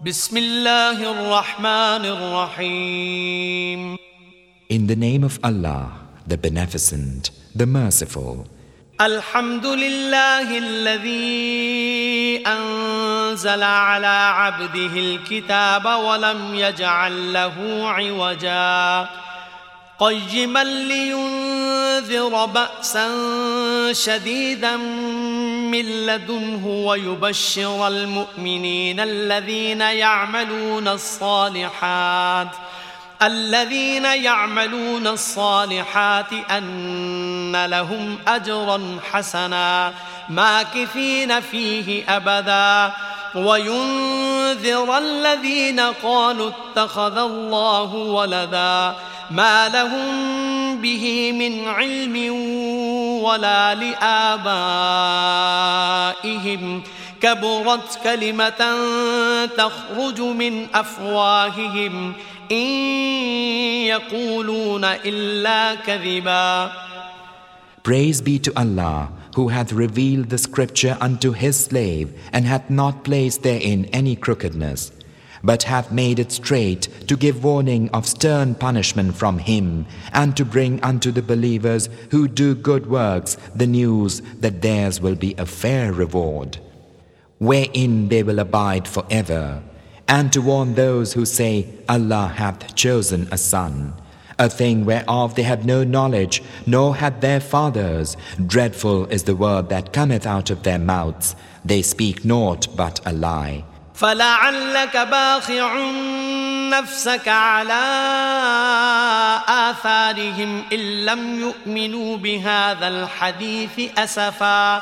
بسم الله الرحمن الرحيم In the name of Allah, the Beneficent, the Merciful. الحمد لله الذي أنزل على عبده الكتاب ولم يجعل له عوجا قيما لينذر بأسا شديدا من لدنه ويبشر المؤمنين الذين يعملون الصالحات الذين يعملون الصالحات أن لهم أجرا حسنا ماكثين فيه أبدا. وينذر الذين قالوا اتخذ الله ولدا ما لهم به من علم ولا لآبائهم. كبرت كلمة تخرج من أفواههم. إن يقولون إلا كذبا. Praise be to Allah, who hath revealed the scripture unto his slave, and hath not placed therein any crookedness, but hath made it straight to give warning of stern punishment from him, and to bring unto the believers who do good works the news that theirs will be a fair reward, wherein they will abide forever, and to warn those who say, Allah hath chosen a son a thing whereof they had no knowledge, nor had their fathers. Dreadful is the word that cometh out of their mouths. They speak naught but a lie. فلعلك باخع نفسك على آثارهم إن لم يؤمنوا بهذا الحديث أسفا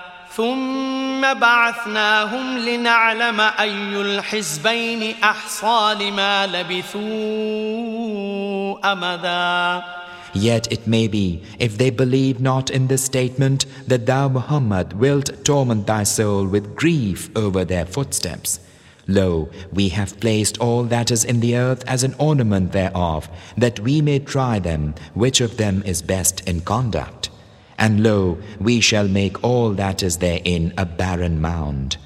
ثم بعثناهم لنعلم أي الحزبين أحصى لما لبثوا أمدا Yet it may be, if they believe not in the statement that thou Muhammad wilt torment thy soul with grief over their footsteps. Lo, we have placed all that is in the earth as an ornament thereof, that we may try them which of them is best in conduct. And lo, we shall make all that is therein a barren mound.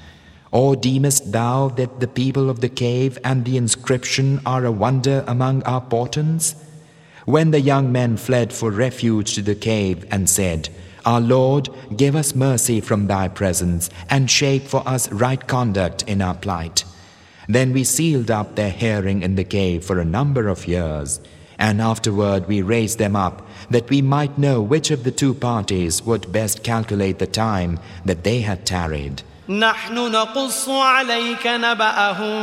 Or deemest thou that the people of the cave and the inscription are a wonder among our portents? When the young men fled for refuge to the cave and said, Our Lord, give us mercy from thy presence and shape for us right conduct in our plight. Then we sealed up their hearing in the cave for a number of years, and afterward we raised them up that we might know which of the two parties would best calculate the time that they had tarried. نحن نقص عليك نبأهم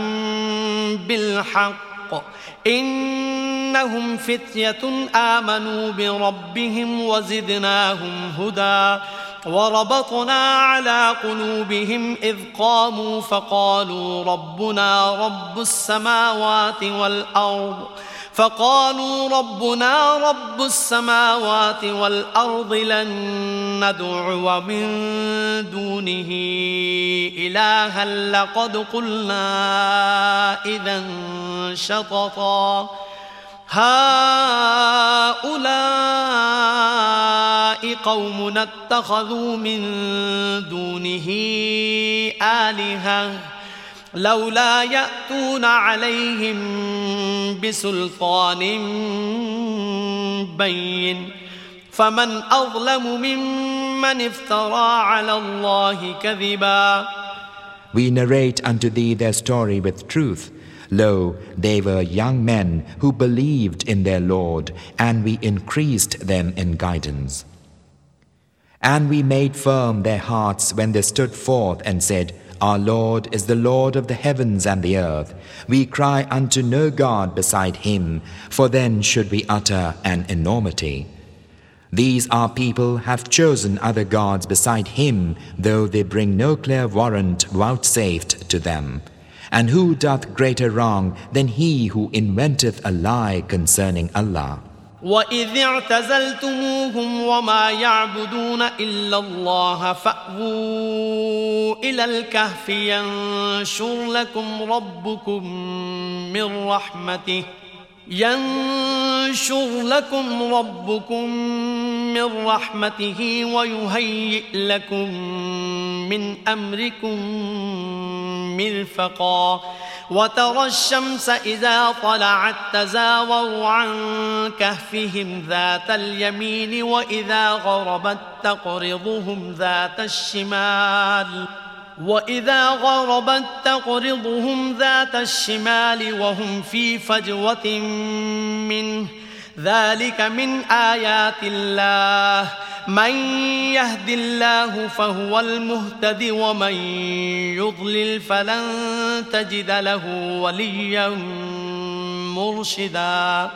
بالحق إنهم فتية آمنوا بربهم وزدناهم هدى وربطنا على قلوبهم إذ قاموا فقالوا ربنا رب السماوات والأرض فقالوا ربنا رب السماوات والأرض لن ندعو من دونه إلها لقد قلنا إذا شططا. هؤلاء قوم اتخذوا من دونه آلهة. لولا يأتون عليهم بسلطان بين فمن أظلم ممن افترى على الله كذبا We narrate unto thee their story with truth. Lo, they were young men who believed in their Lord, and we increased them in guidance. And we made firm their hearts when they stood forth and said, our Lord is the Lord of the heavens and the earth. We cry unto no God beside him, for then should we utter an enormity. These our people have chosen other gods beside him, though they bring no clear warrant vouchsafed to them. And who doth greater wrong than he who inventeth a lie concerning Allah? وإذ اعتزلتموهم وما يعبدون إلا الله فأووا إلى الكهف ينشر لكم ربكم من رحمته ينشر لكم ربكم من رحمته ويهيئ لكم من أمركم مرفقا وترى الشمس إذا طلعت تزاور عن كهفهم ذات اليمين وإذا غربت تقرضهم ذات الشمال وإذا غربت تقرضهم ذات الشمال وهم في فجوة منه ذلك من آيات الله من يهد الله فهو المهتد ومن يضلل فلن تجد له وليا مرشدا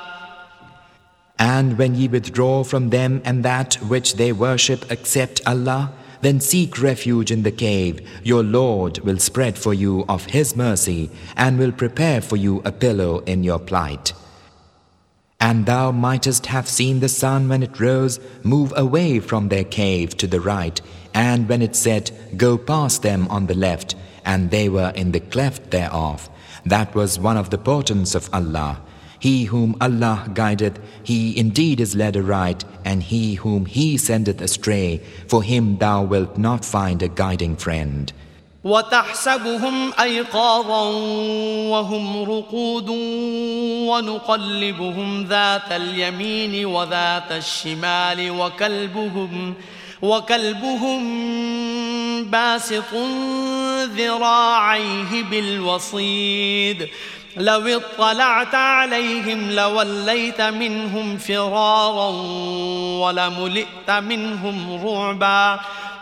And when ye withdraw from them and that which they worship except Allah, Then seek refuge in the cave. Your Lord will spread for you of His mercy and will prepare for you a pillow in your plight. And thou mightest have seen the sun when it rose move away from their cave to the right, and when it set, go past them on the left, and they were in the cleft thereof. That was one of the portents of Allah. He whom Allah guideth, he indeed is led aright, and he whom he sendeth astray, for him thou wilt not find a guiding friend. وتحسبهم أيقاظا وهم رقود ونقلبهم ذات اليمين وذات الشمال وكلبهم وكلبهم باسط ذراعيه بالوصيد لو اطلعت عليهم لوليت منهم فرارا ولملئت منهم رعبا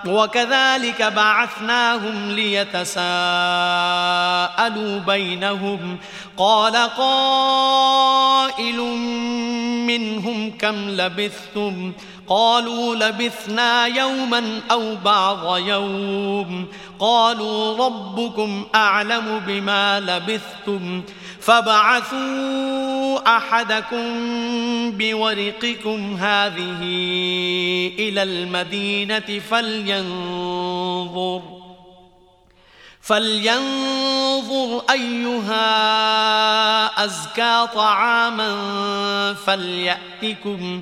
وكذلك بعثناهم ليتساءلوا بينهم قال قائل منهم كم لبثتم قالوا لبثنا يوما أو بعض يوم قالوا ربكم أعلم بما لبثتم فابعثوا أحدكم بورقكم هذه إلى المدينة فلينظر فلينظر أيها أزكى طعاما فليأتكم فليأتكم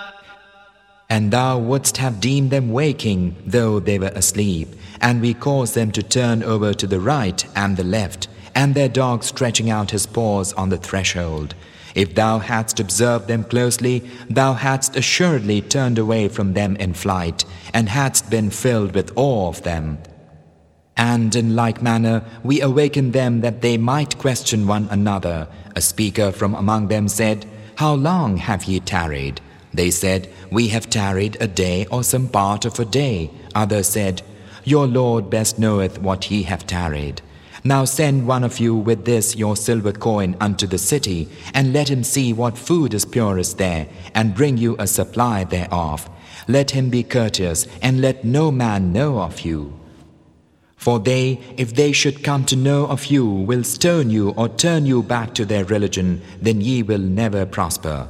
And thou wouldst have deemed them waking, though they were asleep, and we caused them to turn over to the right and the left, and their dog stretching out his paws on the threshold. If thou hadst observed them closely, thou hadst assuredly turned away from them in flight, and hadst been filled with awe of them. And in like manner, we awakened them that they might question one another. A speaker from among them said, How long have ye tarried? They said, We have tarried a day or some part of a day. Others said, Your Lord best knoweth what ye have tarried. Now send one of you with this your silver coin unto the city, and let him see what food is purest there, and bring you a supply thereof. Let him be courteous, and let no man know of you. For they, if they should come to know of you, will stone you or turn you back to their religion, then ye will never prosper.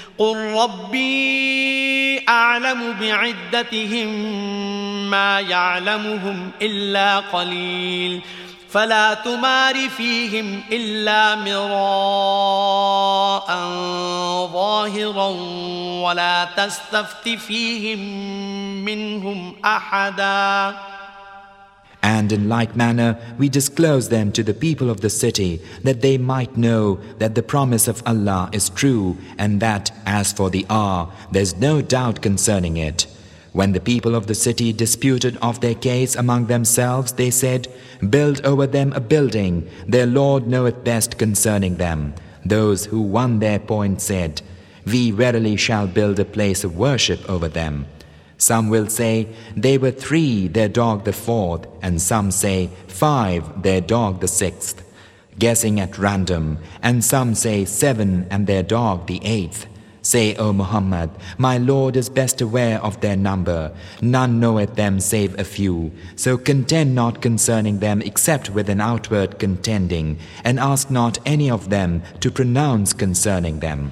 قل ربي أعلم بعدتهم ما يعلمهم إلا قليل فلا تمار فيهم إلا مراء ظاهرا ولا تستفت فيهم منهم أحدا And in like manner, we disclose them to the people of the city, that they might know that the promise of Allah is true, and that, as for the hour, there is no doubt concerning it. When the people of the city disputed of their case among themselves, they said, Build over them a building, their Lord knoweth best concerning them. Those who won their point said, We verily shall build a place of worship over them. Some will say, They were three, their dog the fourth, and some say, Five, their dog the sixth, guessing at random, and some say, Seven, and their dog the eighth. Say, O Muhammad, my Lord is best aware of their number. None knoweth them save a few. So contend not concerning them except with an outward contending, and ask not any of them to pronounce concerning them.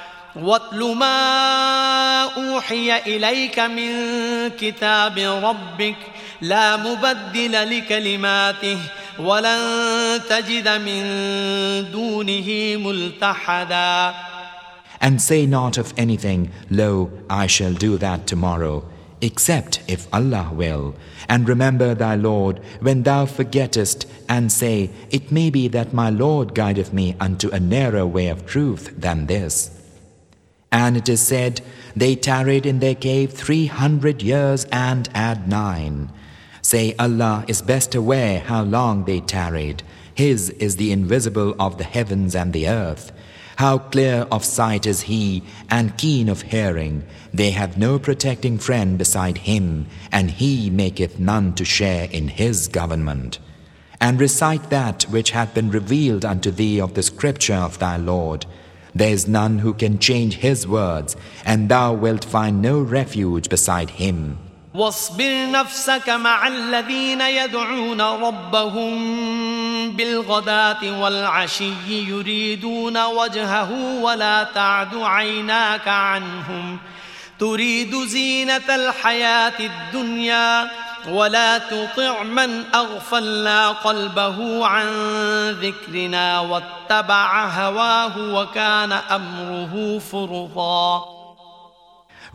واتل ما أوحي إليك من كتاب ربك لا مبدل لكلماته ولن تجد من دونه ملتحدا And say not of anything, Lo, I shall do that tomorrow, except if Allah will. And remember thy Lord when thou forgettest, and say, It may be that my Lord guideth me unto a nearer way of truth than this. And it is said, They tarried in their cave three hundred years and add nine. Say, Allah is best aware how long they tarried. His is the invisible of the heavens and the earth. How clear of sight is he and keen of hearing. They have no protecting friend beside him, and he maketh none to share in his government. And recite that which hath been revealed unto thee of the scripture of thy Lord. There is none who can change his words, and thou wilt find no refuge beside him. واصبر نفسك مع الذين يدعون ربهم بالغداة والعشي يريدون وجهه ولا تعد عيناك عنهم تريد زينة الحياة الدنيا ولا تطع من أغفلنا قلبه عن ذكرنا واتبع هواه وكان أمره فرطا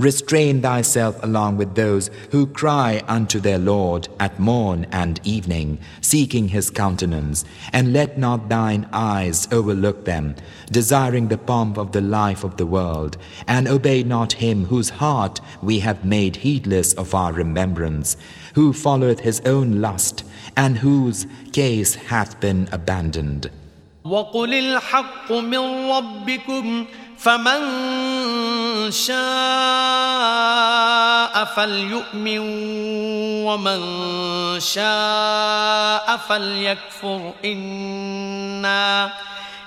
Restrain thyself along with those who cry unto their Lord at morn and evening, seeking His countenance, and let not thine eyes overlook them, desiring the pomp of the life of the world, and obey not him whose heart we have made heedless of our remembrance, who followeth his own lust, and whose case hath been abandoned. وقل الحق من ربكم فمن شاء فليؤمن ومن شاء فليكفر إنا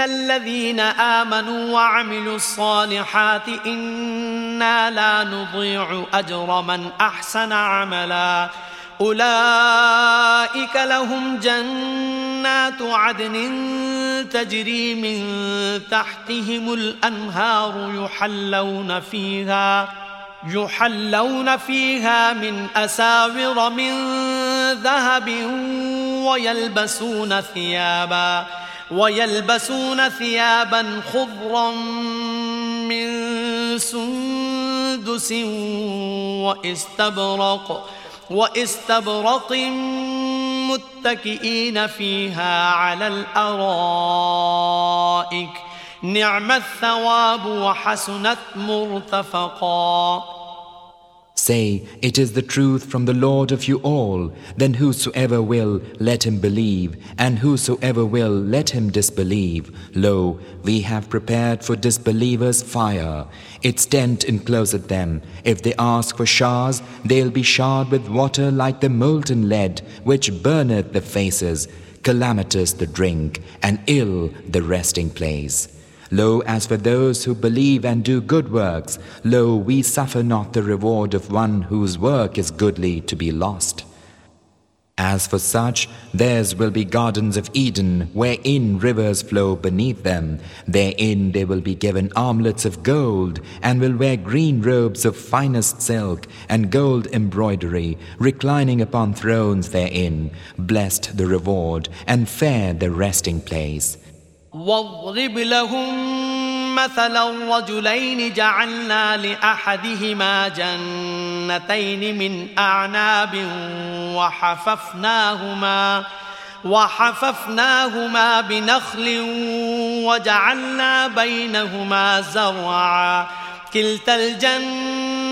الذين آمنوا وعملوا الصالحات إنا لا نضيع أجر من أحسن عملا. أولئك لهم جنات عدن تجري من تحتهم الأنهار يحلون فيها يحلون فيها من أساور من ذهب ويلبسون ثيابا. ويلبسون ثيابا خضرا من سندس واستبرق واستبرق متكئين فيها على الأرائك ۖ. نعم الثواب وحسنت مرتفقا. Say, it is the truth from the Lord of you all. Then whosoever will, let him believe, and whosoever will, let him disbelieve. Lo, we have prepared for disbelievers fire. Its tent encloseth them. If they ask for showers, they'll be showered with water like the molten lead, which burneth the faces. Calamitous the drink, and ill the resting place. Lo, as for those who believe and do good works, lo, we suffer not the reward of one whose work is goodly to be lost. As for such, theirs will be gardens of Eden, wherein rivers flow beneath them. Therein they will be given armlets of gold, and will wear green robes of finest silk, and gold embroidery, reclining upon thrones therein. Blessed the reward, and fair the resting place. واضرب لهم مثلا رجلين جعلنا لأحدهما جنتين من أعناب وحففناهما وحففناهما بنخل وجعلنا بينهما زرعا. كلتا الجنتين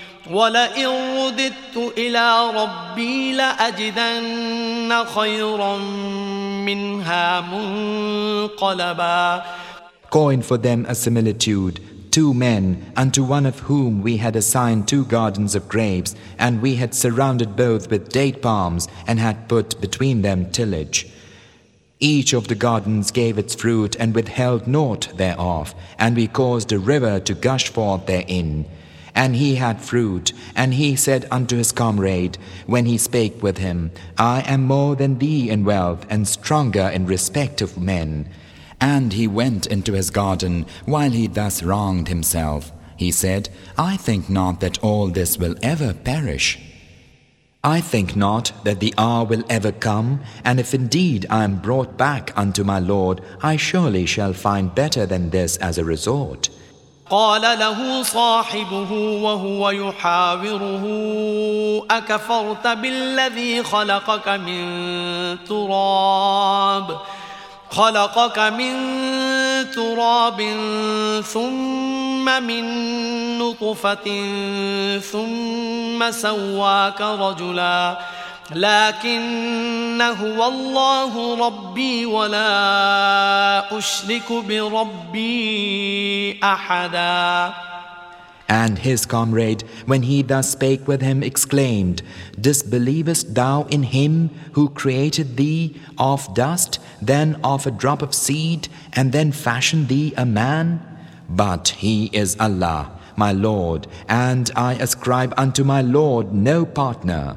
ولئن رددت إلى ربي لأجدن خيرا منها منقلبا Coin for them a similitude two men, unto one of whom we had assigned two gardens of grapes, and we had surrounded both with date palms, and had put between them tillage. Each of the gardens gave its fruit and withheld naught thereof, and we caused a river to gush forth therein. And he had fruit, and he said unto his comrade, when he spake with him, I am more than thee in wealth, and stronger in respect of men. And he went into his garden while he thus wronged himself. He said, I think not that all this will ever perish. I think not that the hour will ever come, and if indeed I am brought back unto my Lord, I surely shall find better than this as a resort. قال له صاحبه وهو يحاوره أكفرت بالذي خلقك من تراب؟ خلقك من تراب ثم من نطفة ثم سواك رجلا. لكن هو الله ربي ولا أشرك بربي أحدا And his comrade, when he thus spake with him, exclaimed, Disbelievest thou in him who created thee of dust, then of a drop of seed, and then fashioned thee a man? But he is Allah, my Lord, and I ascribe unto my Lord no partner.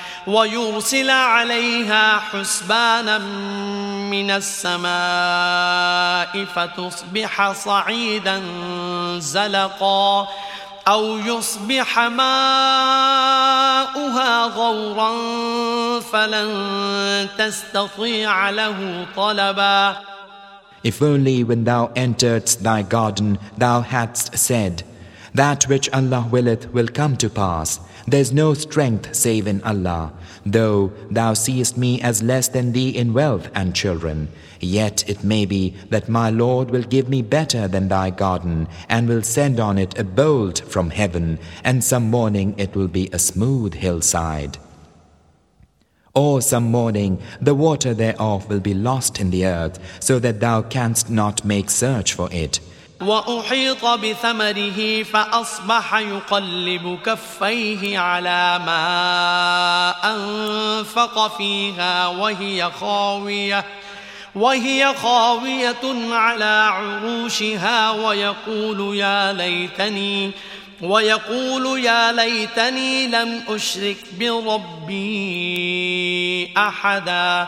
ويرسل عليها حسبانا من السماء فتصبح صعيدا زلقا أو يصبح ماؤها غورا فلن تستطيع له طلبا If only when thou enteredst thy garden thou hadst said, That which Allah willeth will come to pass. There is no strength save in Allah. Though thou seest me as less than thee in wealth and children, yet it may be that my Lord will give me better than thy garden, and will send on it a bolt from heaven, and some morning it will be a smooth hillside. Or some morning the water thereof will be lost in the earth, so that thou canst not make search for it. وأحيط بثمره فأصبح يقلب كفيه على ما أنفق فيها وهي خاوية وهي خاوية على عروشها ويقول يا ليتني ويقول يا ليتني لم أشرك بربي أحدا.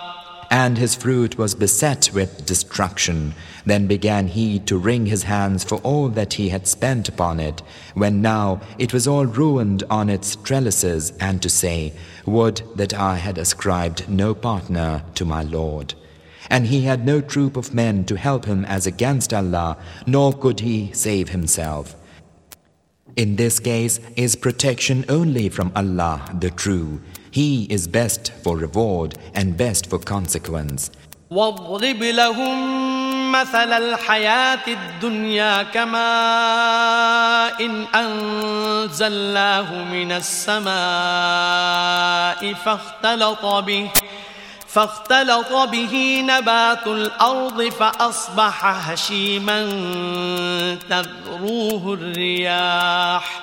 And his fruit was beset with destruction. Then began he to wring his hands for all that he had spent upon it, when now it was all ruined on its trellises, and to say, Would that I had ascribed no partner to my Lord. And he had no troop of men to help him as against Allah, nor could he save himself. In this case is protection only from Allah the True. He is best for reward and best for consequence. واضرب لهم مثل الحياة الدنيا كماء إن أنزلناه من السماء فاختلط به فاختلط به نبات الأرض فأصبح هشيما تذروه الرياح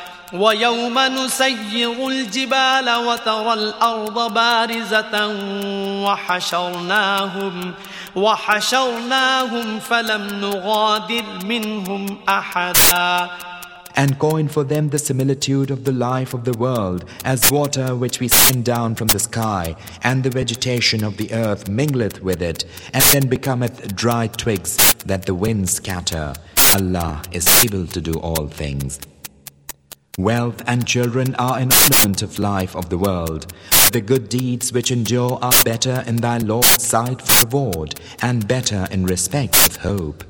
ويوم نسير الجبال وترى الأرض بارزة وحشرناهم وحشرناهم فلم نغادر منهم أحدا and coin for them the similitude of the life of the world as water which we send down from the sky, and the vegetation of the earth mingleth with it, and then becometh dry twigs that the winds scatter. Allah is able to do all things. Wealth and children are an ornament of life of the world. The good deeds which endure are better in thy Lord's sight for reward, and better in respect of hope.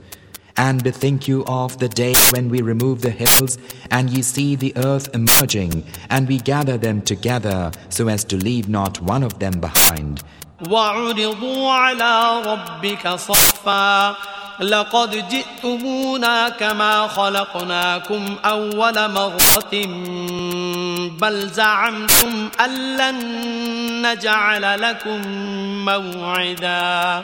And bethink you of the day when we remove the hills, and ye see the earth emerging, and we gather them together, so as to leave not one of them behind. وعرضوا على ربك صفا لقد جئتمونا كما خلقناكم أول مرة بل زعمتم أن لن نجعل لكم موعداً.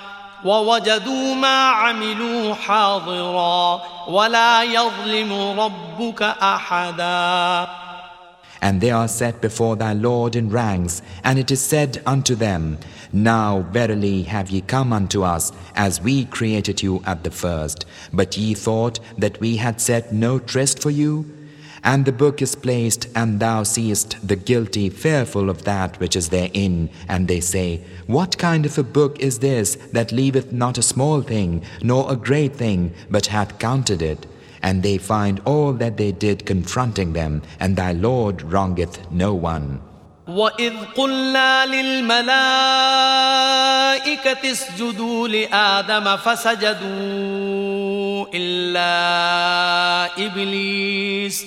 ووجدوا ما عملوا حاضرا ولا يظلم ربك أحدا And they are set before thy Lord in ranks, and it is said unto them, Now verily have ye come unto us, as we created you at the first. But ye thought that we had set no tryst for you? And the book is placed, and thou seest the guilty fearful of that which is therein. And they say, What kind of a book is this that leaveth not a small thing, nor a great thing, but hath counted it? And they find all that they did confronting them, and thy Lord wrongeth no one. وإذ قلنا للملائكة اسجدوا لآدم فسجدوا إلا إبليس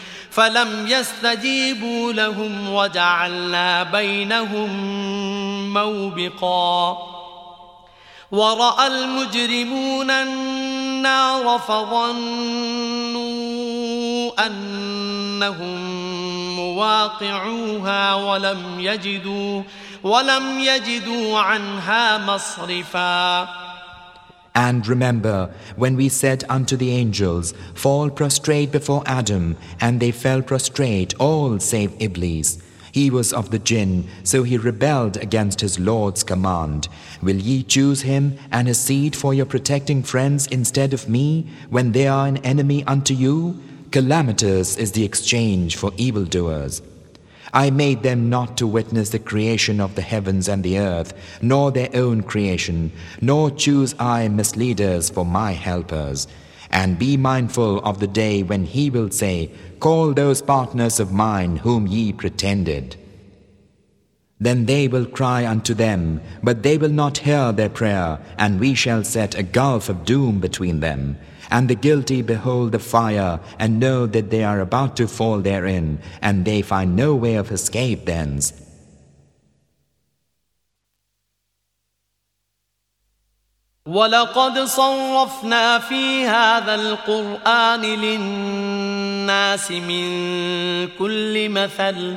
فلم يستجيبوا لهم وجعلنا بينهم موبقا. ورأى المجرمون النار فظنوا أنهم مواقعوها ولم يجدوا ولم يجدوا عنها مصرفا. And remember when we said unto the angels, Fall prostrate before Adam, and they fell prostrate, all save Iblis. He was of the jinn, so he rebelled against his Lord's command. Will ye choose him and his seed for your protecting friends instead of me, when they are an enemy unto you? Calamitous is the exchange for evildoers. I made them not to witness the creation of the heavens and the earth, nor their own creation, nor choose I misleaders for my helpers. And be mindful of the day when he will say, Call those partners of mine whom ye pretended. Then they will cry unto them, but they will not hear their prayer, and we shall set a gulf of doom between them. And the guilty behold the fire and know that they are about to fall therein, and they find no way of escape thence. ولقد صرفنا في هذا القرآن للناس من كل مثل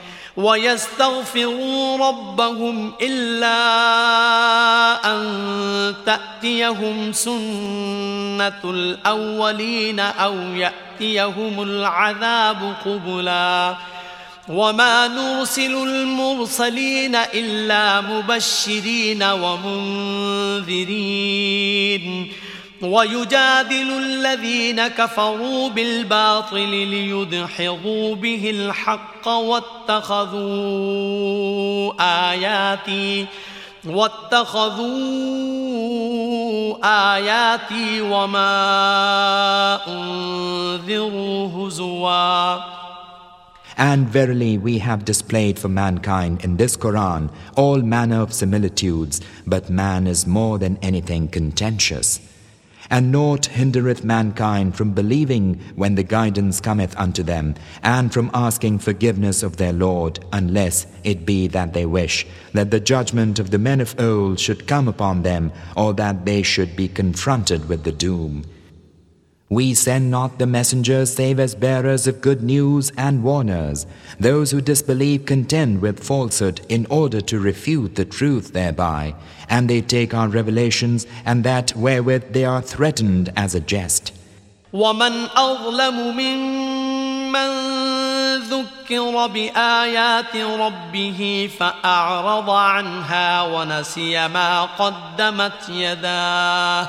ويستغفروا ربهم إلا أن تأتيهم سنة الأولين أو يأتيهم العذاب قبلاً. وما نرسل المرسلين إلا مبشرين ومنذرين. ويجادل الذين كفروا بالباطل ليدحضوا به الحق واتخذوا آياتي واتخذوا آياتي وما أنذروا هزواً And verily we have displayed for mankind in this Quran all manner of similitudes, but man is more than anything contentious. And naught hindereth mankind from believing when the guidance cometh unto them, and from asking forgiveness of their Lord, unless it be that they wish that the judgment of the men of old should come upon them, or that they should be confronted with the doom. We send not the messengers save as bearers of good news and warners. Those who disbelieve contend with falsehood in order to refute the truth thereby, and they take our revelations and that wherewith they are threatened as a jest. ومن أظلم ممن ذكر بآيات ربه فأعرض عنها ونسي ما قدمت يداه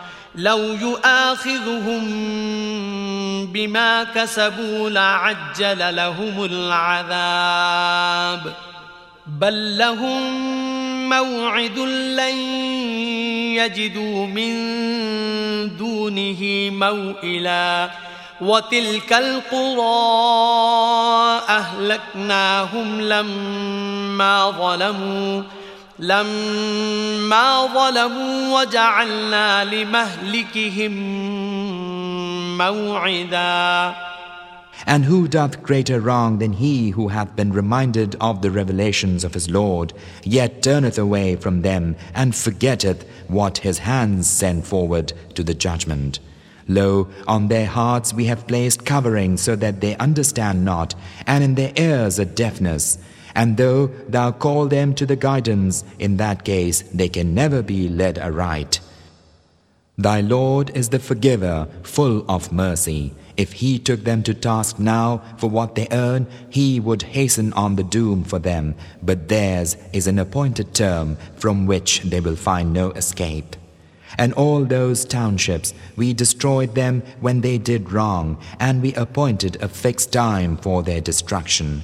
لو يؤاخذهم بما كسبوا لعجل لهم العذاب. بل لهم موعد لن يجدوا من دونه موئلا. وتلك القرى أهلكناهم لما ظلموا. لما ظلموا وجعلنا لمهلكهم موعدا And who doth greater wrong than he who hath been reminded of the revelations of his Lord, yet turneth away from them and forgetteth what his hands send forward to the judgment? Lo, on their hearts we have placed covering so that they understand not, and in their ears a deafness. And though thou call them to the guidance, in that case they can never be led aright. Thy Lord is the forgiver, full of mercy. If he took them to task now for what they earn, he would hasten on the doom for them, but theirs is an appointed term from which they will find no escape. And all those townships, we destroyed them when they did wrong, and we appointed a fixed time for their destruction.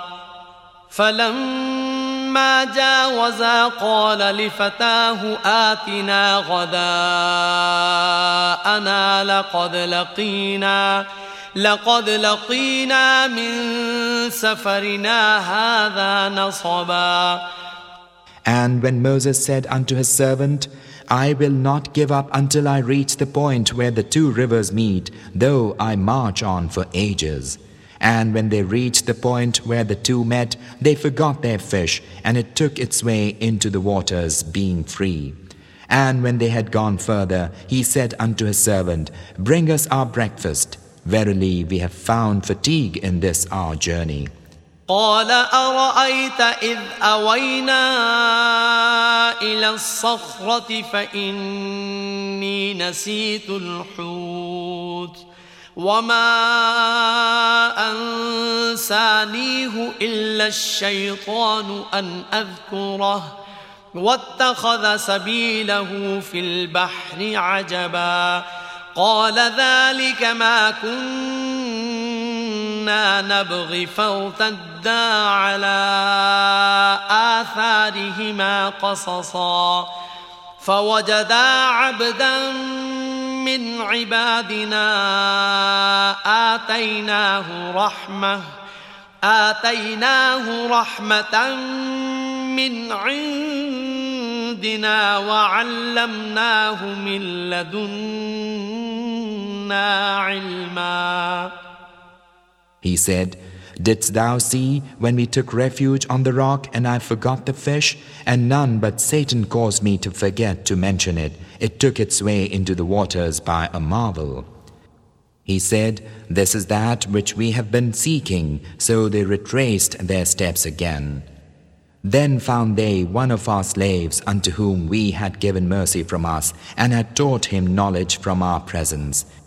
فلما جاوزا قال لفتاه آتنا غداءنا لقد لقينا لقد لقينا من سفرنا هذا نصبا And when Moses said unto his servant, I will not give up until I reach the point where the two rivers meet, though I march on for ages. And when they reached the point where the two met, they forgot their fish, and it took its way into the waters, being free. And when they had gone further, he said unto his servant, Bring us our breakfast. Verily, we have found fatigue in this our journey. قال أرأيت إذ أوينا إلى الصخرة فإني نسيت الحوت وما أنسانيه إلا الشيطان أن أذكره واتخذ سبيله في البحر عجبا قال ذلك ما كنا نبغي فارتدا على آثارهما قصصا فوجدا عبدا من عبادنا آتيناه رحمة آتيناه رحمة من عندنا وعلمناه من لدنا علما. He said, Didst thou see when we took refuge on the rock and I forgot the fish, and none but Satan caused me to forget to mention it? It took its way into the waters by a marvel. He said, This is that which we have been seeking, so they retraced their steps again. Then found they one of our slaves unto whom we had given mercy from us and had taught him knowledge from our presence.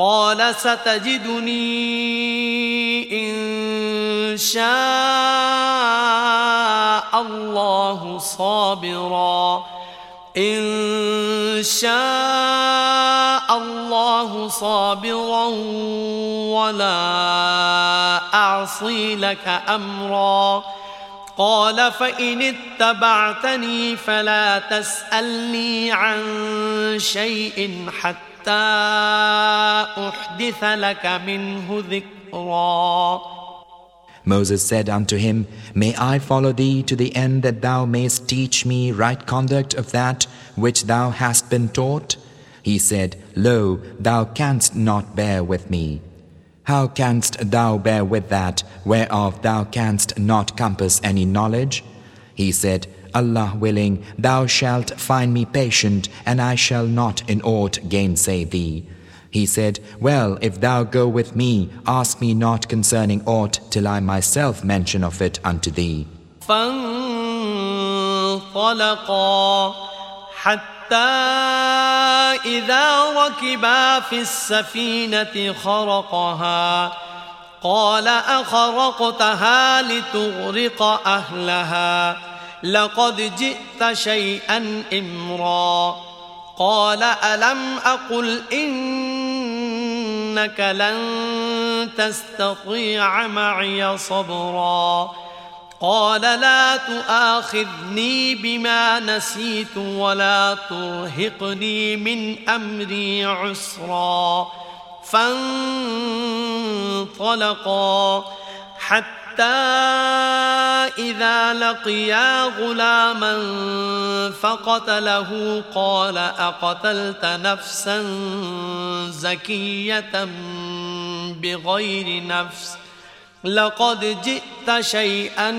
قال ستجدني إن شاء الله صابرا. إن شاء الله صابرا ولا أعصي لك أمرا. قال فإن اتبعتني فلا تسألني عن شيء حتى أحدث لك منه ذكرا Moses said unto him, May I follow thee to the end that thou mayst teach me right conduct of that which thou hast been taught? He said, Lo, thou canst not bear with me. How canst thou bear with that whereof thou canst not compass any knowledge? He said, Allah willing, thou shalt find me patient, and I shall not in aught gainsay thee. He said, Well, if thou go with me, ask me not concerning aught till I myself mention of it unto thee. إذا ركبا في السفينة خرقها قال أخرقتها لتغرق أهلها لقد جئت شيئا إمرا. قال ألم أقل إنك لن تستطيع معي صبرا؟ قال لا تؤاخذني بما نسيت ولا ترهقني من أمري عسرا. فانطلقا. حتى إذا لقيا غلاما فقتله قال أقتلت نفسا زكية بغير نفس لقد جئت شيئا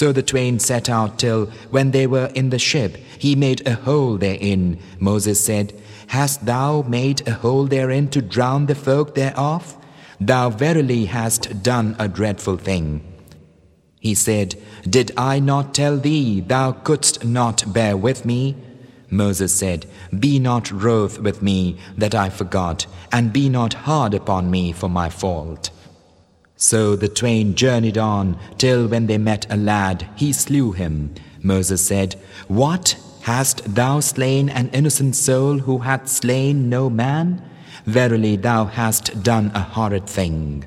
So the twain set out till, when they were in the ship, he made a hole therein. Moses said, Hast thou made a hole therein to drown the folk thereof? Thou verily hast done a dreadful thing. He said, Did I not tell thee thou couldst not bear with me? Moses said, Be not wroth with me that I forgot, and be not hard upon me for my fault. So the twain journeyed on till when they met a lad, he slew him. Moses said, What? Hast thou slain an innocent soul who hath slain no man? Verily thou hast done a horrid thing.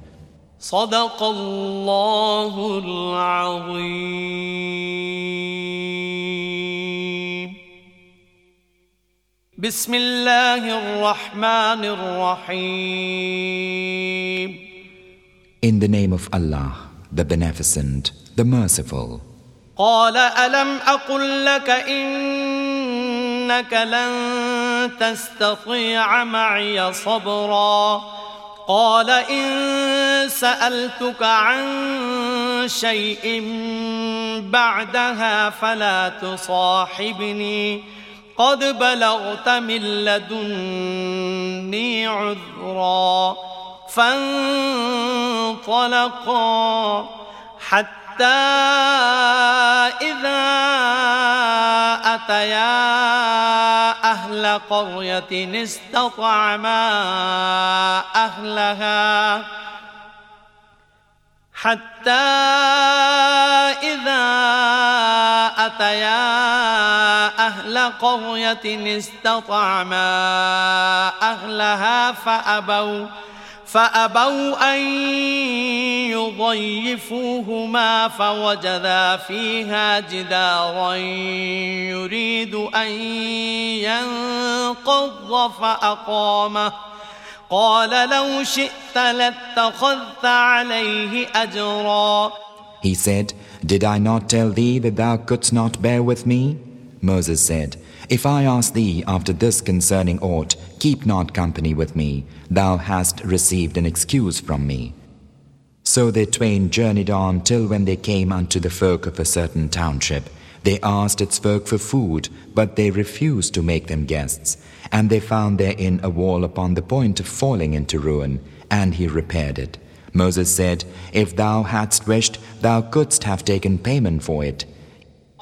صدق الله العظيم بسم الله الرحمن الرحيم In the name of Allah, the Beneficent, the Merciful. قال ألم أقل لك إنك لن تستطيع معي صبرا؟ قال إن سألتك عن شيء بعدها فلا تصاحبني. قد بلغت من لدني عذرا. فانطلقا حتى إذا أتيا أهل قرية استطعما أهلها حتى إذا أتيا أهل قرية استطعما أهلها فأبوا فأبوا أن يضيفوهما فوجدا فيها جدارا يريد أن ينقض فأقامه قال لو شئت لاتخذت عليه أجرا He said, Did I not tell thee that thou couldst not bear with me? Moses said, If I ask thee after this concerning aught, keep not company with me, thou hast received an excuse from me. So they twain journeyed on till when they came unto the folk of a certain township. They asked its folk for food, but they refused to make them guests. And they found therein a wall upon the point of falling into ruin, and he repaired it. Moses said, If thou hadst wished, thou couldst have taken payment for it.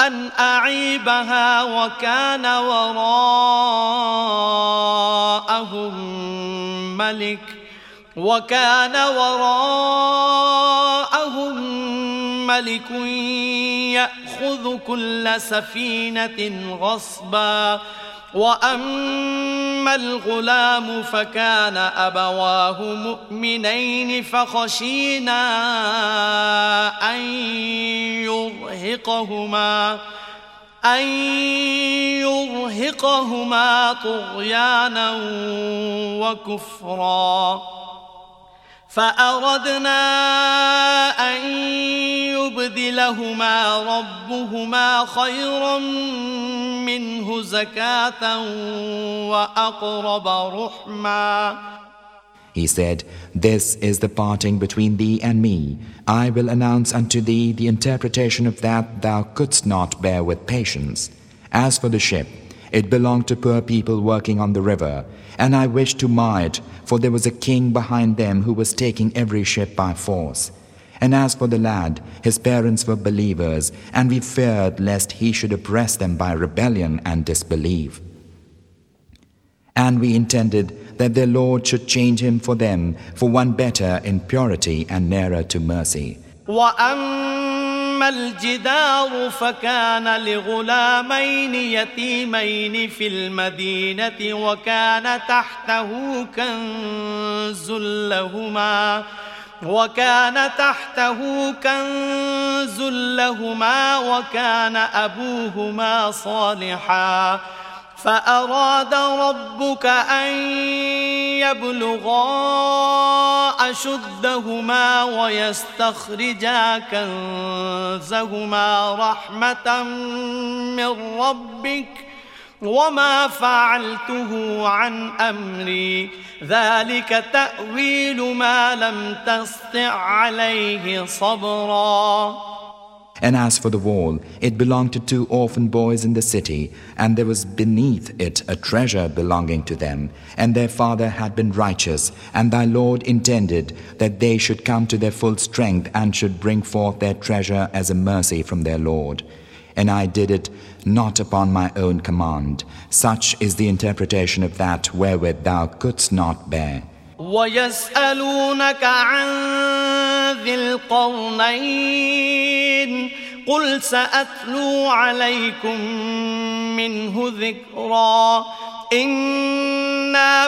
أن أعيبها وكان وراءهم ملك وكان وراءهم ملك يأخذ كل سفينة غصبا وأما الغلام فكان أبواه مؤمنين فخشينا أن يرهقهما أن يرهقهما طغيانا وكفرا. فأردنا أن يبدلهما ربهما خيرا منه زكاة وأقرب رحما He said, This is the parting between thee and me. I will announce unto thee the interpretation of that thou couldst not bear with patience. As for the ship, it belonged to poor people working on the river, and I wished to mar it, for there was a king behind them who was taking every ship by force. And as for the lad, his parents were believers, and we feared lest he should oppress them by rebellion and disbelief. And we intended that their Lord should change him for them for one better in purity and nearer to mercy. وأما الجدار فكان لغلامين يتيمين في المدينة وكان تحته كنز لهما وكان تحته كنز لهما وكان أبوهما صالحاً. فأراد ربك أن يبلغا أشدهما ويستخرجا كنزهما رحمة من ربك وما فعلته عن أمري. ذلك تأويل ما لم تستع عليه صبرا And as for the wall, it belonged to two orphan boys in the city, and there was beneath it a treasure belonging to them, and their father had been righteous, and thy Lord intended that they should come to their full strength and should bring forth their treasure as a mercy from their Lord. And I did it not upon my own command. Such is the interpretation of that wherewith thou couldst not bear. ويسألونك عن ذي القرنين قل سأتلو عليكم منه ذكرا إنا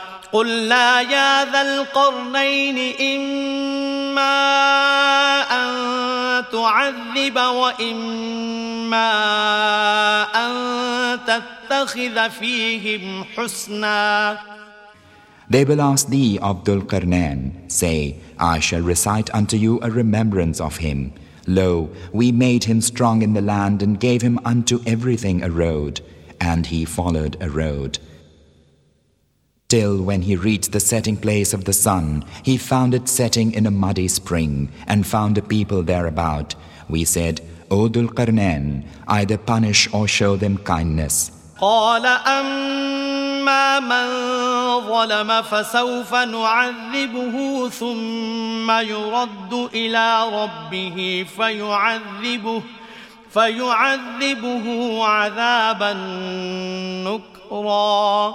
قلنا يا ذا القرنين إما أن تعذب وإما أن تتخذ فيهم حسنا They will ask thee of Dhul Qarnain, say, I shall recite unto you a remembrance of him. Lo, we made him strong in the land and gave him unto everything a road, and he followed a road. Till when he reached the setting place of the sun, he found it setting in a muddy spring, and found a people thereabout. We said, O Dhul Qarnain, either punish or show them kindness. قال أما من ظلم فسوف نعذبه ثم يرد إلى ربه فيعذبه فيعذبه عذابا نكرا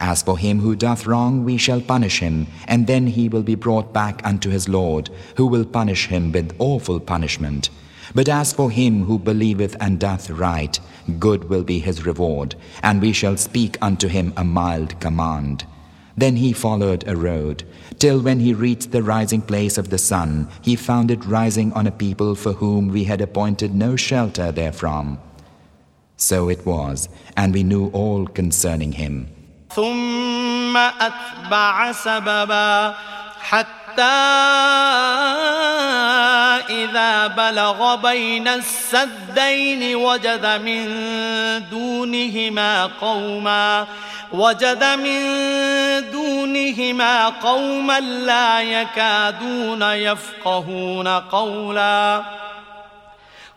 As for him who doth wrong, we shall punish him, and then he will be brought back unto his Lord, who will punish him with awful punishment. But as for him who believeth and doth right, good will be his reward, and we shall speak unto him a mild command. Then he followed a road, till when he reached the rising place of the sun, he found it rising on a people for whom we had appointed no shelter therefrom. So it was, and we knew all concerning him. ثم أتبع سببا حتى إذا بلغ بين السدين وجد من دونهما قوما وجد من دونهما قوما لا يكادون يفقهون قولا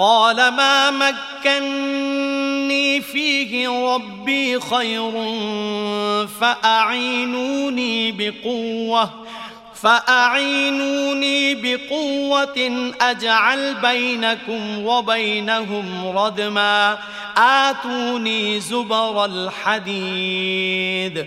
قال ما مكني فيه ربي خير فأعينوني بقوة فأعينوني بقوة أجعل بينكم وبينهم ردما آتوني زبر الحديد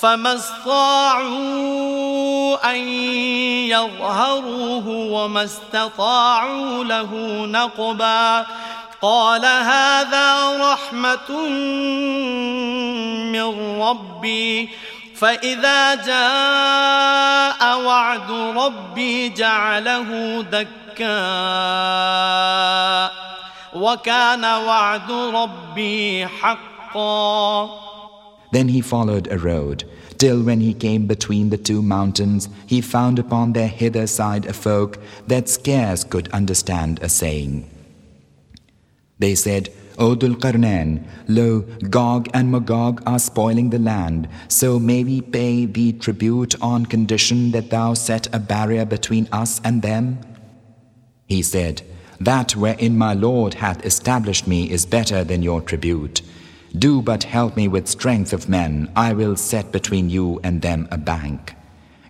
فما استطاعوا أن يظهروه وما استطاعوا له نقبا قال هذا رحمة من ربي فإذا جاء وعد ربي جعله دكا وكان وعد ربي حقا Then he followed a road, till when he came between the two mountains, he found upon their hither side a folk that scarce could understand a saying. They said, O Dul Qarnain, lo, Gog and Magog are spoiling the land, so may we pay thee tribute on condition that thou set a barrier between us and them? He said, That wherein my Lord hath established me is better than your tribute. Do but help me with strength of men, I will set between you and them a bank.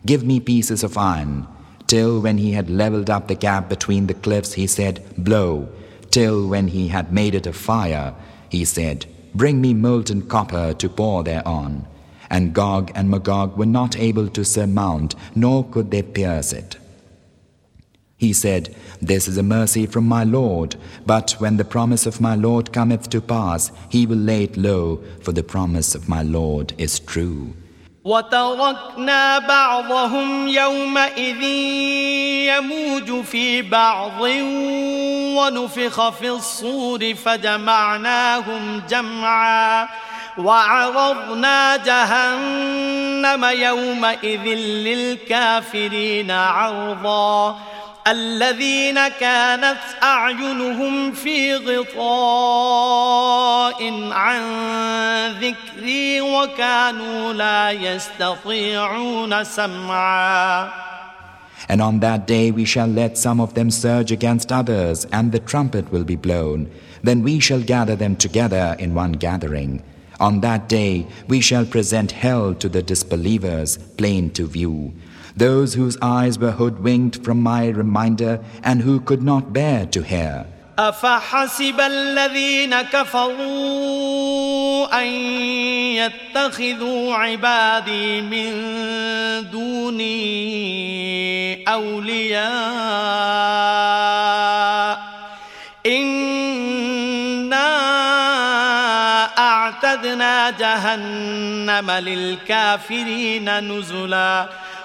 Give me pieces of iron. Till when he had leveled up the gap between the cliffs, he said, Blow. Till when he had made it a fire, he said, Bring me molten copper to pour thereon. And Gog and Magog were not able to surmount, nor could they pierce it. He said, This is a mercy from my Lord, but when the promise of my Lord cometh to pass, he will lay it low, for the promise of my Lord is true. وتركنا بعضهم يومئذ يموج في بعض ونفخ في الصور فجمعناهم جمعا وعرضنا جهنم يومئذ للكافرين عرضا الذين كانت أعينهم في غطاء عن ذكري وكانوا لا يستطيعون سمعا And on that day we shall let some of them surge against others, and the trumpet will be blown. Then we shall gather them together in one gathering. On that day we shall present hell to the disbelievers, plain to view. those whose eyes were hoodwinked from my reminder and who could not bear to hear. أفحسب الذين كفروا أن يتخذوا عبادي من دوني أولياء إنا أعتدنا جهنم للكافرين نزلاً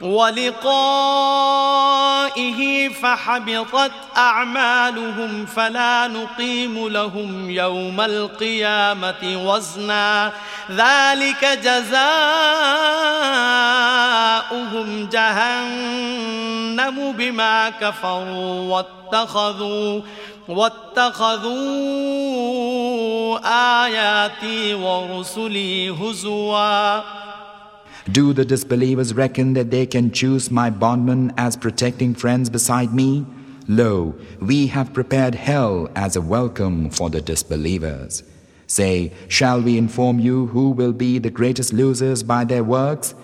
ولقائه فحبطت أعمالهم فلا نقيم لهم يوم القيامة وزنا ذلك جزاؤهم جهنم بما كفروا واتخذوا واتخذوا آياتي ورسلي هزواً Do the disbelievers reckon that they can choose my bondmen as protecting friends beside me? Lo, we have prepared hell as a welcome for the disbelievers. Say, shall we inform you who will be the greatest losers by their works?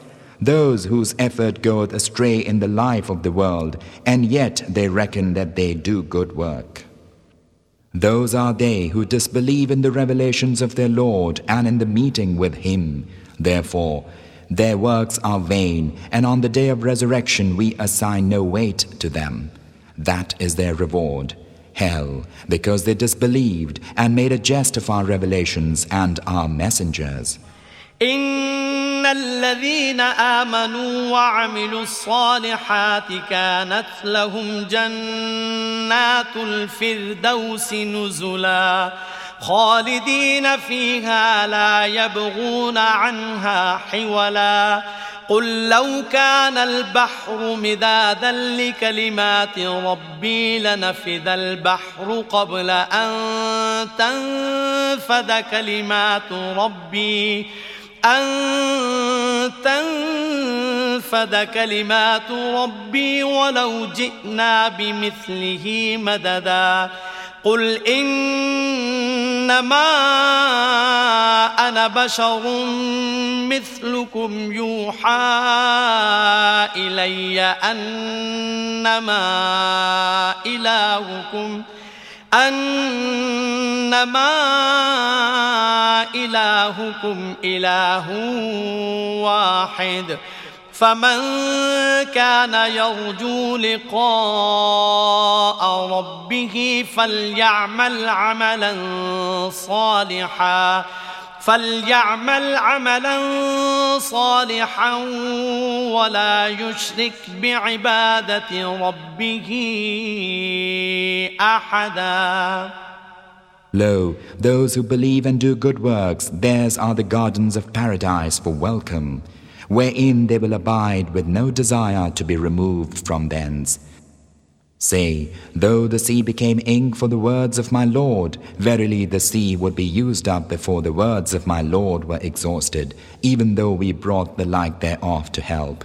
Those whose effort goeth astray in the life of the world, and yet they reckon that they do good work. Those are they who disbelieve in the revelations of their Lord and in the meeting with Him. Therefore, their works are vain, and on the day of resurrection we assign no weight to them. That is their reward, hell, because they disbelieved and made a jest of our revelations and our messengers. إن الذين آمنوا وعملوا الصالحات كانت لهم جنات الفردوس نزلاً خالدين فيها لا يبغون عنها حولا. قل لو كان البحر مدادا لكلمات ربي لنفذ البحر قبل أن تنفذ كلمات ربي. أن تنفذ كلمات ربي ولو جئنا بمثله مددا. قل إنما أنا بشر مثلكم يوحى إلي أنما إلهكم أنما إلهكم إله واحد. فمن كان يرجو لقاء ربه فليعمل عملا صالحا فليعمل عملا صالحا ولا يشرك بعبادة ربه أحدا Lo, those who believe and do good works, theirs are the gardens of paradise for welcome. Wherein they will abide with no desire to be removed from thence. Say, though the sea became ink for the words of my Lord, verily the sea would be used up before the words of my Lord were exhausted, even though we brought the like thereof to help.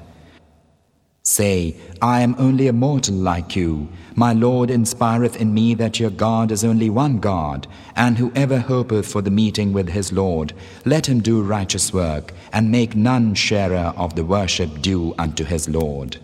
Say, I am only a mortal like you. My Lord inspireth in me that your God is only one God, and whoever hopeth for the meeting with his Lord, let him do righteous work, and make none sharer of the worship due unto his Lord.